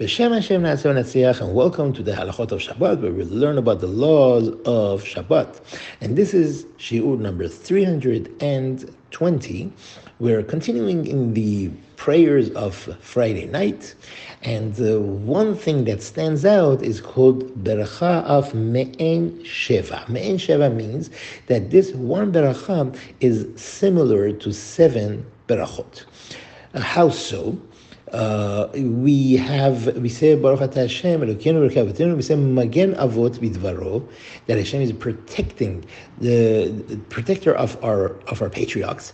B'Shem Hashem and welcome to the Halachot of Shabbat, where we learn about the laws of Shabbat. And this is Shiur number 320. We're continuing in the prayers of Friday night, and uh, one thing that stands out is called Beracha of Me'en Sheva. Me'en Sheva means that this one Beracha is similar to seven Berachot. Uh, how so? We have we say Baruch Atah Hashem Elokeinu Avotenu. We say Magen Avot Bidvaro that Hashem is protecting the, the protector of our of our patriarchs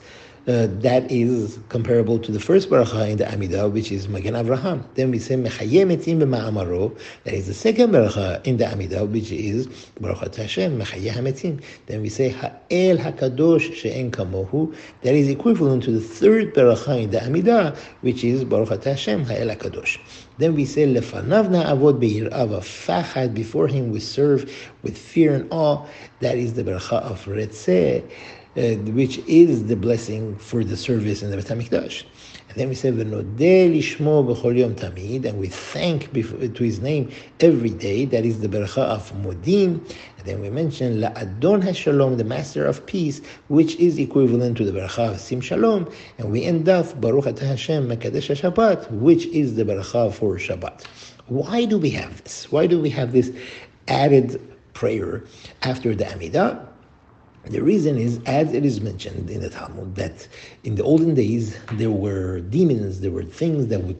uh, that is comparable to the first baracha in the Amidah, which is Magen Avraham. Then we say Mechayem Etim b'Ma'amaro, that is the second baracha in the Amidah, which is Baruch Hashem Mechayeh Hametim. Then we say Ha'el Hakadosh She'en Kamohu, that is equivalent to the third baracha in the Amidah, which is Baruch Hashem Ha'el Hakadosh. Then we say Lefanav Na'avod Be'ir'ava Fachad, before him we serve with fear and awe. That is the baracha of Retzeh uh, which is the blessing for the service in the Bet HaMikdash. And then we say, tamid, and we thank to his name every day. That is the beracha of Modim. And then we mention La La'adon HaShalom, the master of peace, which is equivalent to the beracha of Sim Shalom. And we end up Baruch Atah Hashem Mekadesh Shabbat, which is the beracha for Shabbat. Why do we have this? Why do we have this added prayer after the Amidah? The reason is, as it is mentioned in the Talmud, that in the olden days there were demons, there were things that would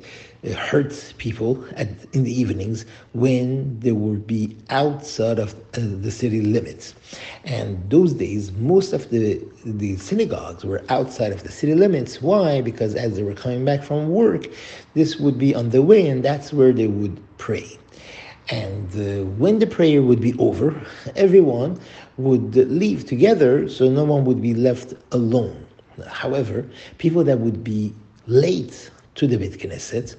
uh, hurt people at, in the evenings when they would be outside of uh, the city limits. And those days, most of the, the synagogues were outside of the city limits. Why? Because as they were coming back from work, this would be on the way, and that's where they would pray. And uh, when the prayer would be over, everyone would leave together so no one would be left alone. However, people that would be late to the Beit Knesset,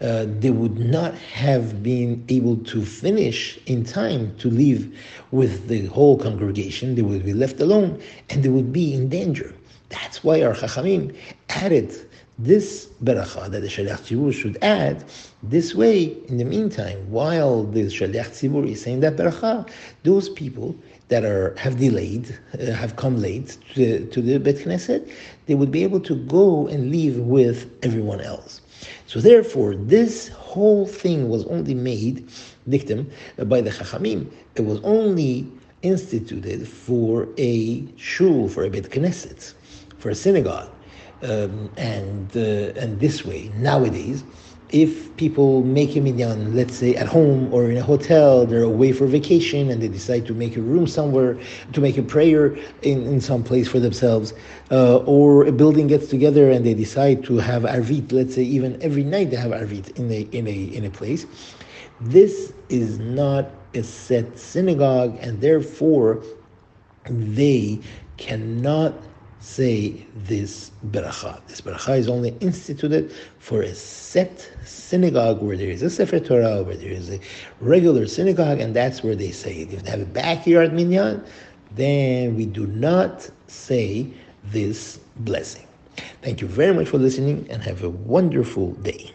uh, they would not have been able to finish in time to leave with the whole congregation. They would be left alone and they would be in danger. That's why our Chachamim added this beracha that the Shaliach Tzibur should add, this way, in the meantime, while the Shaliach Tzibur is saying that beracha, those people that are have delayed, uh, have come late to, to the Bet Knesset, they would be able to go and leave with everyone else. So therefore, this whole thing was only made dictum by the Chachamim. It was only instituted for a shul, for a Bet Knesset, for a synagogue. Um, and uh, and this way nowadays, if people make a minyan, let's say at home or in a hotel, they're away for vacation and they decide to make a room somewhere to make a prayer in, in some place for themselves, uh, or a building gets together and they decide to have arvit, let's say even every night they have arvit in a in a in a place. This is not a set synagogue, and therefore they cannot say this beracha. This beracha is only instituted for a set synagogue where there is a Sefer Torah, where there is a regular synagogue, and that's where they say it. If they have a backyard minyan, then we do not say this blessing. Thank you very much for listening and have a wonderful day.